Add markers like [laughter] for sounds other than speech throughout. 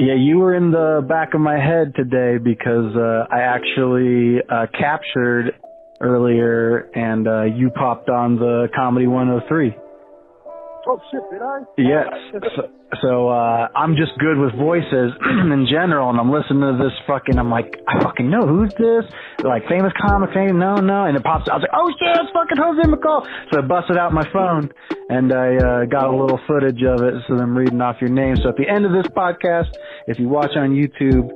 Yeah, you were in the back of my head today because uh, I actually uh, captured earlier, and uh, you popped on the Comedy 103. Oh shit, did I? Yes. So, so uh, I'm just good with voices [clears throat] in general, and I'm listening to this fucking. I'm like, I fucking know who's this? like famous comic, famous? No, no. And it pops. I was like, oh shit, it's fucking Jose McCall. So I busted out my phone, and I uh, got a little footage of it. So I'm reading off your name. So at the end of this podcast, if you watch on YouTube,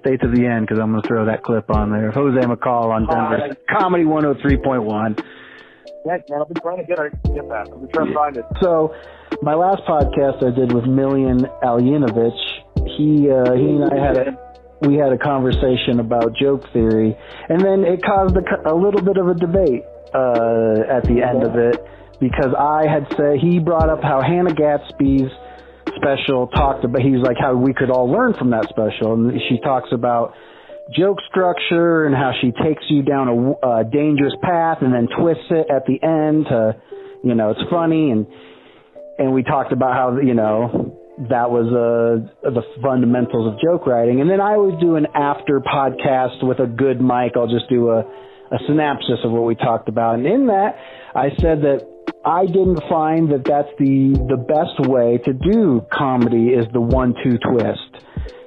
stay to the end because I'm going to throw that clip on there. Jose McCall on Denver's Comedy 103.1. Heck, man, I've been trying to get, get that. I've been trying to find it. So, my last podcast I did with Millian Alyanovich, he uh, he and I had a we had a conversation about joke theory, and then it caused a, a little bit of a debate uh, at the end of it because I had said he brought up how Hannah Gadsby's special talked about. He's like how we could all learn from that special, and she talks about joke structure and how she takes you down a, a dangerous path and then twists it at the end to, you know, it's funny and and we talked about how you know that was uh the fundamentals of joke writing. And then I always do an after podcast with a good mic. I'll just do a a synopsis of what we talked about. And in that I said that I didn't find that that's the the best way to do comedy is the one two twist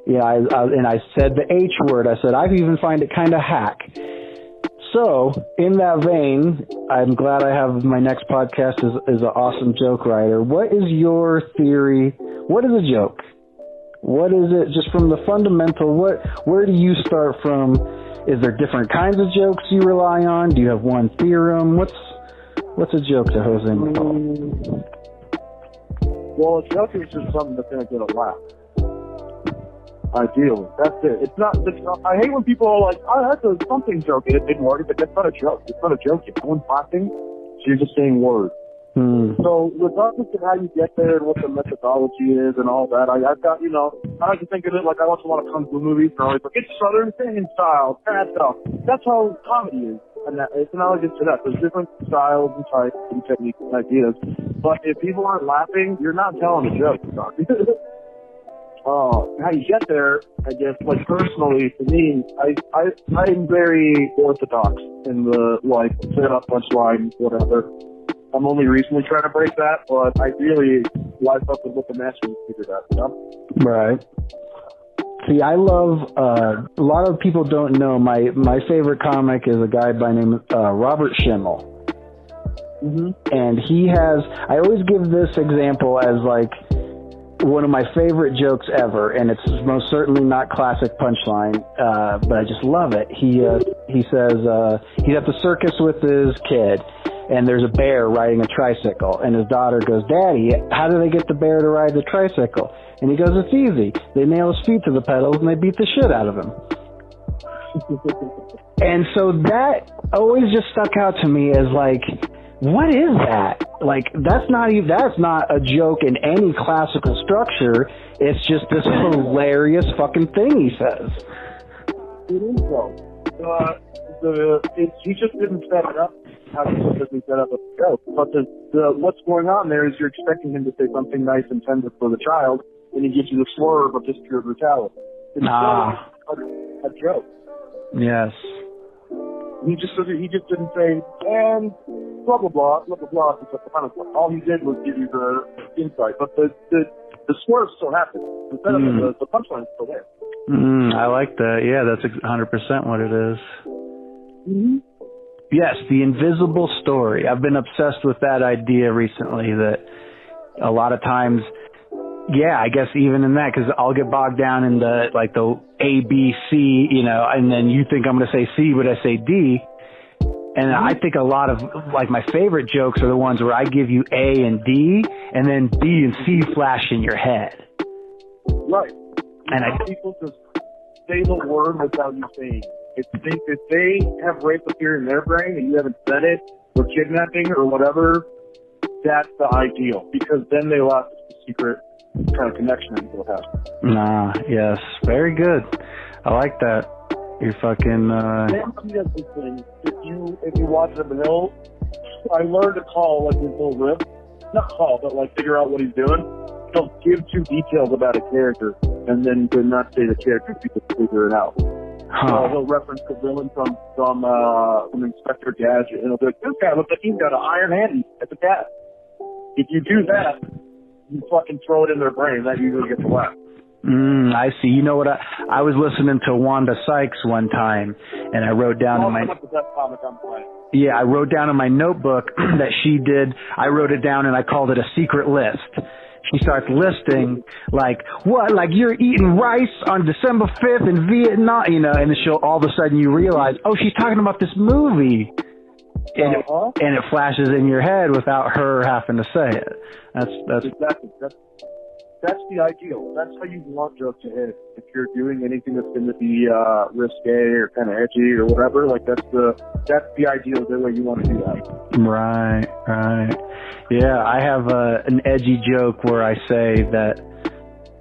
yeah, I, I, and I said the H word. I said I even find it kind of hack. So, in that vein, I'm glad I have my next podcast is is an awesome joke writer. What is your theory? What is a joke? What is it? Just from the fundamental, what where do you start from? Is there different kinds of jokes you rely on? Do you have one theorem? What's what's a joke to Jose McCall? Mm. Well, a joke is just something that's gonna get a laugh. Ideally, that's it. It's not. Not I hate when people are like, "Oh, that's a something joke." It didn't work, but that's not a joke. It's not a joke. If no one's laughing, so you're just saying words. Hmm. So regardless of how you get there and what the methodology is and all that, I, I've got, you know, I like to think of it like I watch a lot of kung fu movies and always like, it's Southern singing style, bad stuff. That's how comedy is. And that, it's analogous to that. There's different styles and types and techniques and ideas. But if people aren't laughing, you're not telling a joke. [laughs] uh, how you get there, I guess, like personally, for me, I, I, I'm very orthodox in the, like, set up punchline, whatever. I'm only recently trying to break that, but I really life up with what the masters figured out, you know? Right. See, I love, uh, a lot of people don't know, my, my favorite comic is a guy by name, uh, Robert Schimmel. Mm-hmm. And he has, I always give this example as like, one of my favorite jokes ever, and it's most certainly not classic punchline, uh, but I just love it. He uh, he says uh, he's at the circus with his kid, and there's a bear riding a tricycle, and his daughter goes, "Daddy, how do they get the bear to ride the tricycle?" And he goes, "It's easy. They nail his feet to the pedals and they beat the shit out of him." [laughs] and so that always just stuck out to me as like what is that? Like that's not even that's not a joke in any classical structure. It's just this hilarious fucking thing he says. It is though. Uh, the it, he just didn't set it up how he typically set up a joke. But the, the what's going on there is you're expecting him to say something nice and tender for the child, and he gives you the swerve of just pure brutality. It's Ah. a, a joke. Yes. He just he just didn't say and blah blah blah blah blah blah. It's like, kind of, all he did was give you the insight, but the the the swerve still happened. The setup, Mm. the, the punchline is still there. Mm, I like that. Yeah, that's 100% what it is. Mm-hmm. Yes, the invisible story. I've been obsessed with that idea recently that a lot of times, yeah, I guess even in that, because I'll get bogged down in the, like the A, B, C, you know, and then you think I'm going to say C, but I say D. And I think a lot of, like my favorite jokes are the ones where I give you A and D, and then B and C flash in your head. Right. And I, people just say the word without you saying. it. If they if they have rape appear in their brain and you haven't said it, or kidnapping or whatever, that's the ideal because then they have the secret kind of connection that you'll have. nah, yes, very good. I like that. You're fucking, uh, Sam he does this thing. If you if you watch him hill, I learned to call like his little rip. Not call, but like figure out what he's doing. they'll give two details about a character and then do not say the character. People figure it out. Huh. Uh, he'll reference the villain from from uh, from Inspector Gadget, and he'll be like, "This guy looks like he's got an iron handy at the cat." If you do that, you fucking throw it in their brain. That usually gets laugh. Mm, I see. You know what? I, I was listening to Wanda Sykes one time, and I wrote down in my the best comic on the planet. yeah, I wrote down in my notebook [clears throat] that she did. I wrote it down and I called it a secret list. She starts listing like what, like you're eating rice on December fifth in Vietnam, you know, and then she'll all of a sudden you realize, oh, she's talking about this movie, and it, Uh-huh. and it flashes in your head without her having to say it. That's that's Exactly. That's that's the ideal. That's how you want jokes to hit. If you're doing anything that's going to be uh, risque or kind of edgy or whatever, like that's the that's the ideal the way you want to do that. Right, right. Yeah, I have a, an edgy joke where I say that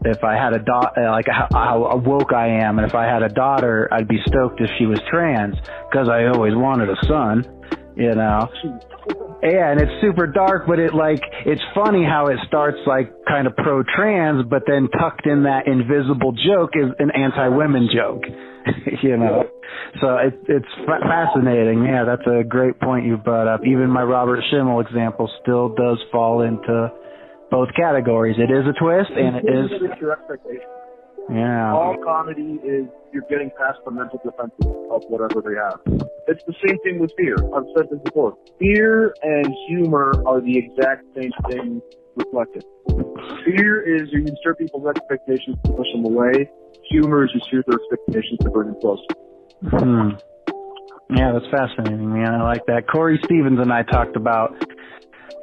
if I had a daughter, like how, how woke I am, and if I had a daughter, I'd be stoked if she was trans, because I always wanted a son, you know. Yeah, and it's super dark, but it like it's funny how it starts like kind of pro-trans, but then tucked in that invisible joke is an anti-women joke, [laughs] you know. So it, it's fa- fascinating. Yeah, that's a great point you brought up. Even my Robert Schimmel example still does fall into both categories. It is a twist, and it is. Yeah. All comedy is you're getting past the mental defenses of whatever they have. It's the same thing with fear. I've said this before. Fear and humor are the exact same thing reflected. Fear is you insert people's expectations to push them away. Humor is you shoot their expectations to bring them closer. Hmm. Yeah, that's fascinating, man. I like that. Corey Stevens and I talked about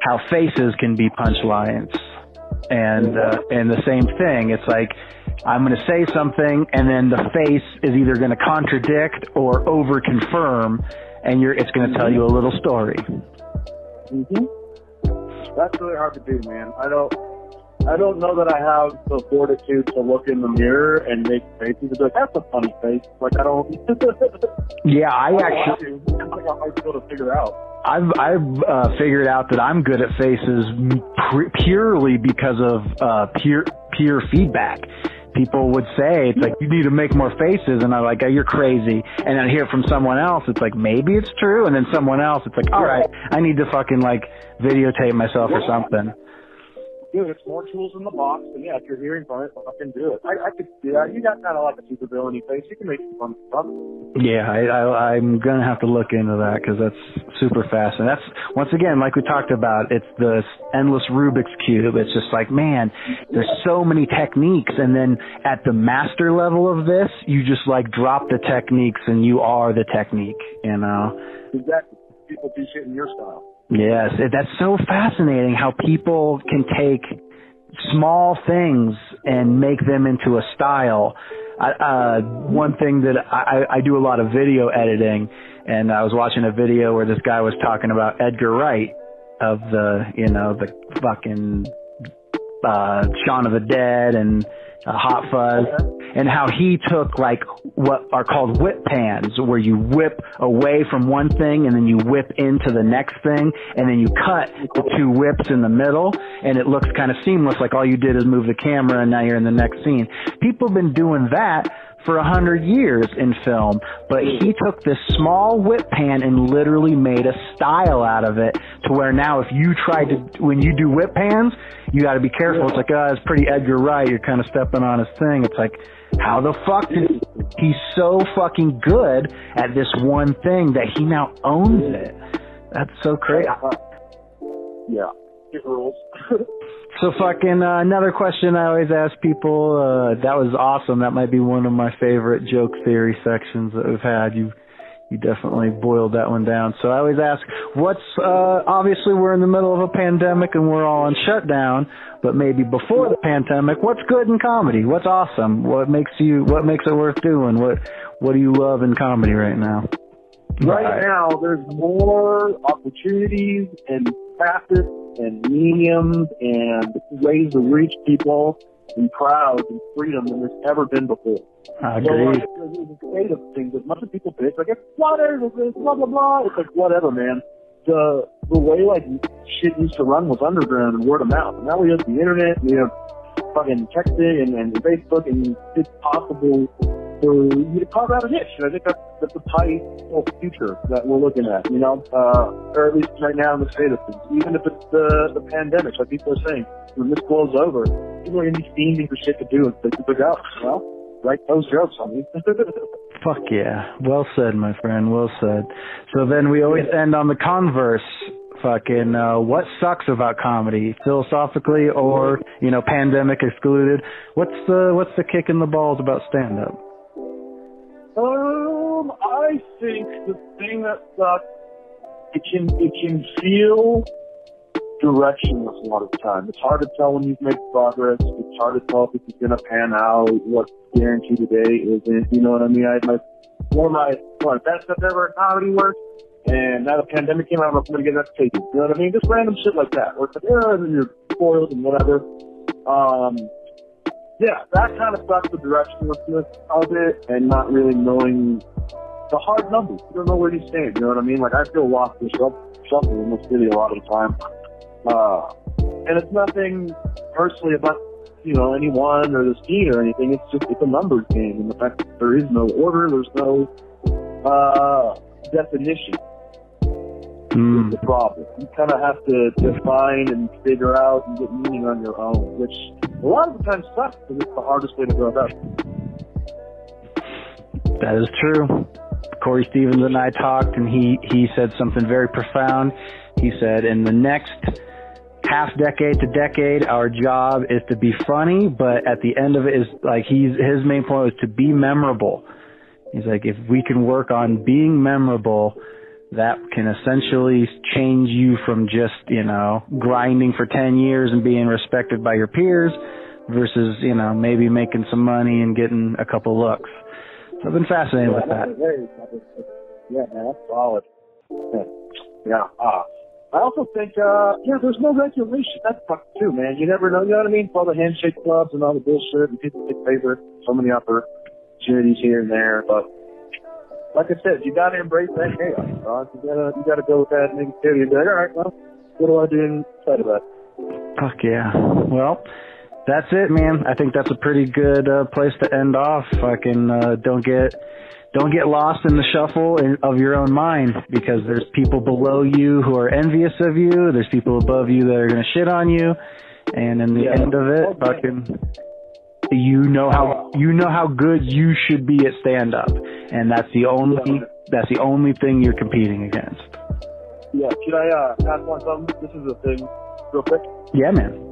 how faces can be punchlines, and uh, and the same thing. It's like I'm going to say something, and then the face is either going to contradict or over confirm, and you're it's going to tell you a little story. hmm That's really hard to do, man. I don't. I don't know that I have the fortitude to look in the mirror and make faces and be like, "That's a funny face." Like I don't. [laughs] Yeah, I I actually. It's like a hard to figure out. I've I've uh, figured out that I'm good at faces pu- purely because of uh, peer peer feedback. People would say it's like you need to make more faces, and I'm like, oh, you're crazy. And I hear from someone else, it's like maybe it's true, and then someone else, it's like, all right, I need to fucking like videotape myself or something. Dude, it's more tools in the box, and yeah, if you're hearing from it, fucking do it. I, I could do that. You got kind of like a super villainy face. You can make some fun stuff. Yeah, I, I, I'm gonna have to look into that because that's super fast, and that's once again, like we talked about, it's the endless Rubik's cube. It's just like, man, there's so many techniques, and then at the master level of this, you just like drop the techniques, and you are the technique. You know? Exactly. People do shit in your style. Yes, that's so fascinating how people can take small things and make them into a style. Uh, one thing that I, I do a lot of video editing, and I was watching a video where this guy was talking about Edgar Wright of the, you know, the fucking uh, Shaun of the Dead and uh, Hot Fuzz, and how he took like what are called whip pans, where you whip away from one thing and then you whip into the next thing, and then you cut the two whips in the middle, and it looks kind of seamless, like all you did is move the camera and now you're in the next scene. People have been doing that for a hundred years in film, but he took this small whip pan and literally made a style out of it to where now if you try to, when you do whip pans, you gotta be careful. It's like, oh, it's pretty Edgar Wright. You're kind of stepping on his thing. It's like, how the fuck did he, he's so fucking good at this one thing that he now owns it? That's so crazy. Yeah. Rules. [laughs] So fucking uh, another question I always ask people. Uh, that was awesome. That might be one of my favorite joke theory sections that we've had. You you definitely boiled that one down. So I always ask, what's uh, obviously we're in the middle of a pandemic and we're all on shutdown, but maybe before the pandemic, what's good in comedy? What's awesome? What makes you what makes it worth doing? What what do you love in comedy right now? Right now, there's more opportunities and facets and mediums and ways to reach people and crowds and freedom than there's ever been before. I So agree. like, there's the state of things. As much as people bitch, like it's water, it's blah blah blah. It's like whatever, man. The the way like shit used to run was underground and word of mouth. And now we have the internet, we have fucking texting and, and Facebook, and it's possible for you to carve out a niche. And I think that's, that's a tight future that we're looking at, you know, uh, or at least right now in the state of things. Even if it's the, the pandemic, like people are saying, when this blows over, people are going to be fiending for shit to do and to go. Well, write those jokes on me. [laughs] Fuck yeah. Well said, my friend. Well said. So then we always end on the converse fucking uh, what sucks about comedy philosophically or you know pandemic excluded what's the what's the kick in the balls about stand up the thing that sucks it can it can feel directionless a lot of the time it's hard to tell when you've made progress it's hard to tell if it's to pan out what's guaranteed today isn't you know what i mean i my one of my one of the best stuff ever at comedy works and now the pandemic came out, I'm to get that taken. You know what I mean? Just random shit like that. It's like, yeah, and you're spoiled and whatever. Um, yeah, that kind of sucks the directionlessness of it and not really knowing the hard numbers. You don't know where you stand. You know what I mean? Like, I feel lost in shuffle in this city a lot of the time. Uh, and it's nothing personally about, you know, anyone or the scene or anything. It's just, it's a numbers game. And the fact that there is no order, there's no, uh, definition mm. is the problem. You kind of have to define and figure out and get meaning on your own, which a lot of the time sucks because it's the hardest way to go about it. That is true. Corey Stevens and I talked, and he he said something very profound. He said, "In the next half decade to decade, our job is to be funny, but at the end of it is like he's his main point was to be memorable." He's like, if we can work on being memorable, that can essentially change you from just, you know, grinding for 10 years and being respected by your peers versus, you know, maybe making some money and getting a couple looks. I've been fascinated yeah, with that. Yeah, man, that's solid. Yeah. Uh, I also think, uh, yeah, there's no regulation. That's fucked too, man. You never know, you know what I mean? All the handshake clubs and all the bullshit and people take favor, so many opportunities here and there, but like I said, you got to embrace that chaos. Right? You gotta you gotta go with that negativity and be like, all right, well, what do I do inside of that? Fuck yeah. Well, that's it, man. I think that's a pretty good uh, place to end off. Fucking uh, don't get don't get lost in the shuffle in, of your own mind because there's people below you who are envious of you. There's people above you that are gonna shit on you, and in the yeah. end of it, okay. fucking you know how you know how good you should be at stand up and that's the only that's the only thing you're competing against yeah should i uh ask one something this is a thing real quick yeah man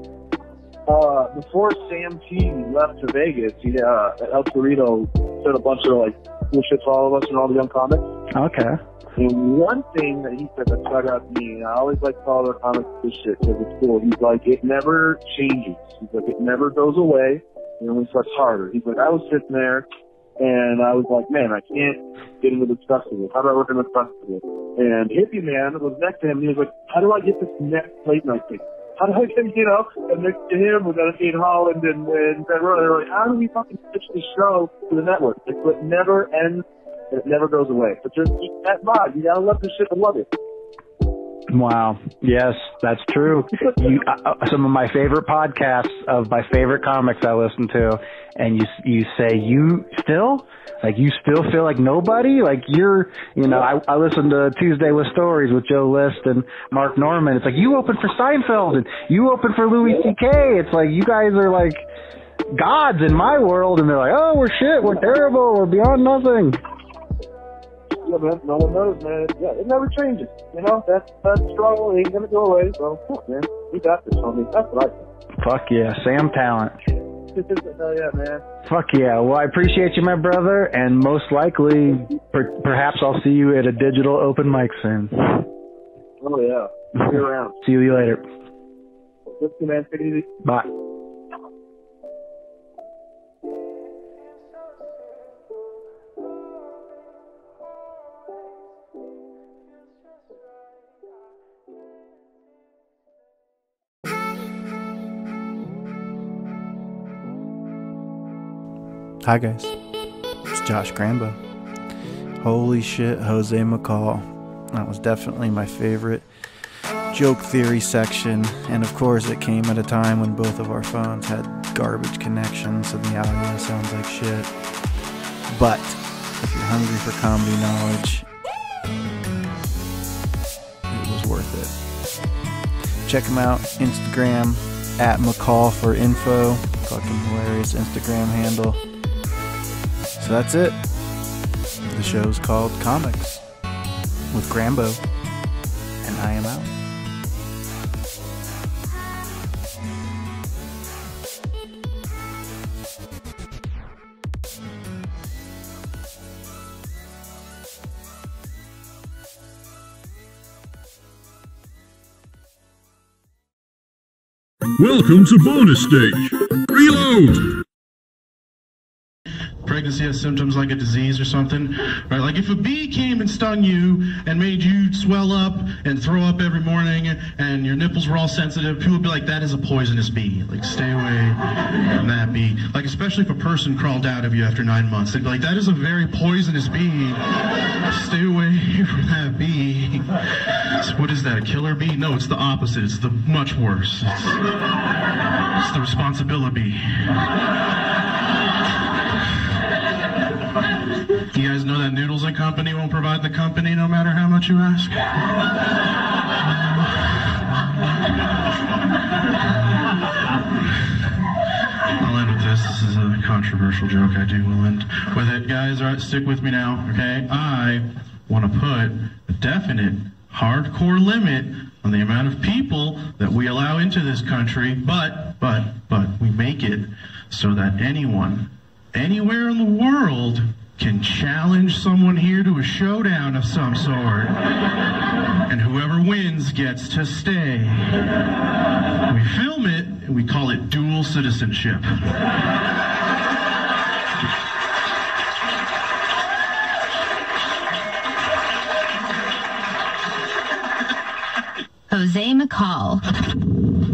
uh before sam t left to vegas he uh el torito said a bunch of like cool shit to all of us and all the young comics okay and one thing that he said that stuck out to me, and I always like to call their comics this shit because it's cool. He's like, it never changes. He's like, it never goes away and then we starts harder. He's like, I was sitting there and I was like, man, I can't get into the festival. How do I work in the festival? And Hippie Man was next to him and he was like, how do I get this next late night thing? How do I get, you know, and next to him was Ian Holland and, and Ben Roy. They were like, how do we fucking pitch the show to the network? It's what never ends and it never goes away. But just keep that vibe. You gotta love this shit and love it. Wow. Yes, that's true. [laughs] You, uh, uh, some of my favorite podcasts of my favorite comics I listen to, and you you say you still like you still feel like nobody. Like you're, you know, I, I listen to Tuesday with Stories with Joe List and Mark Normand. It's like you open for Seinfeld and you open for Louis C.K. It's like you guys are like gods in my world, and they're like, oh, we're shit, we're terrible, we're beyond nothing no one knows, man. Yeah, it never changes. You know, that that struggle ain't gonna go away. So, fuck, man, we got this, homie. That's what I think. Fuck yeah, Sam Tallent. [laughs] Hell yeah, man. Fuck yeah. Well, I appreciate you, my brother, and most likely, per- perhaps I'll see you at a digital open mic soon. Oh yeah. See you around. see you later. Listen, man. Take it easy. Bye. Hi, guys. It's Josh Grambo. Holy shit, Jose McCall. That was definitely my favorite joke theory section, and of course, it came at a time when both of our phones had garbage connections and the audio sounds like shit. But if you're hungry for comedy knowledge, it was worth it. Check him out Instagram at McCall for info. Fucking hilarious Instagram handle. So that's it. The show's called Comics with Grambo, and I am out. Welcome to bonus stage. Reload! Has symptoms like a disease or something, right? Like if a bee came and stung you and made you swell up and throw up every morning and your nipples were all sensitive, people would be like, that is a poisonous bee. Like stay away from that bee. Like especially if a person crawled out of you after nine months, they'd be like, that is a very poisonous bee. Stay away from that bee. So what is that, a killer bee? No, it's the opposite. It's the much worse. It's, it's the responsibility. You guys know that Noodles and Company won't provide the company no matter how much you ask? I'll end with this. This is a controversial joke. I do will end with it. Guys, all right, stick with me now, okay? I want to put a definite, hardcore limit on the amount of people that we allow into this country, but, but, but, we make it so that anyone, anywhere in the world, can challenge someone here to a showdown of some sort. and whoever wins gets to stay. We film it and we call it dual citizenship. Jose McCall.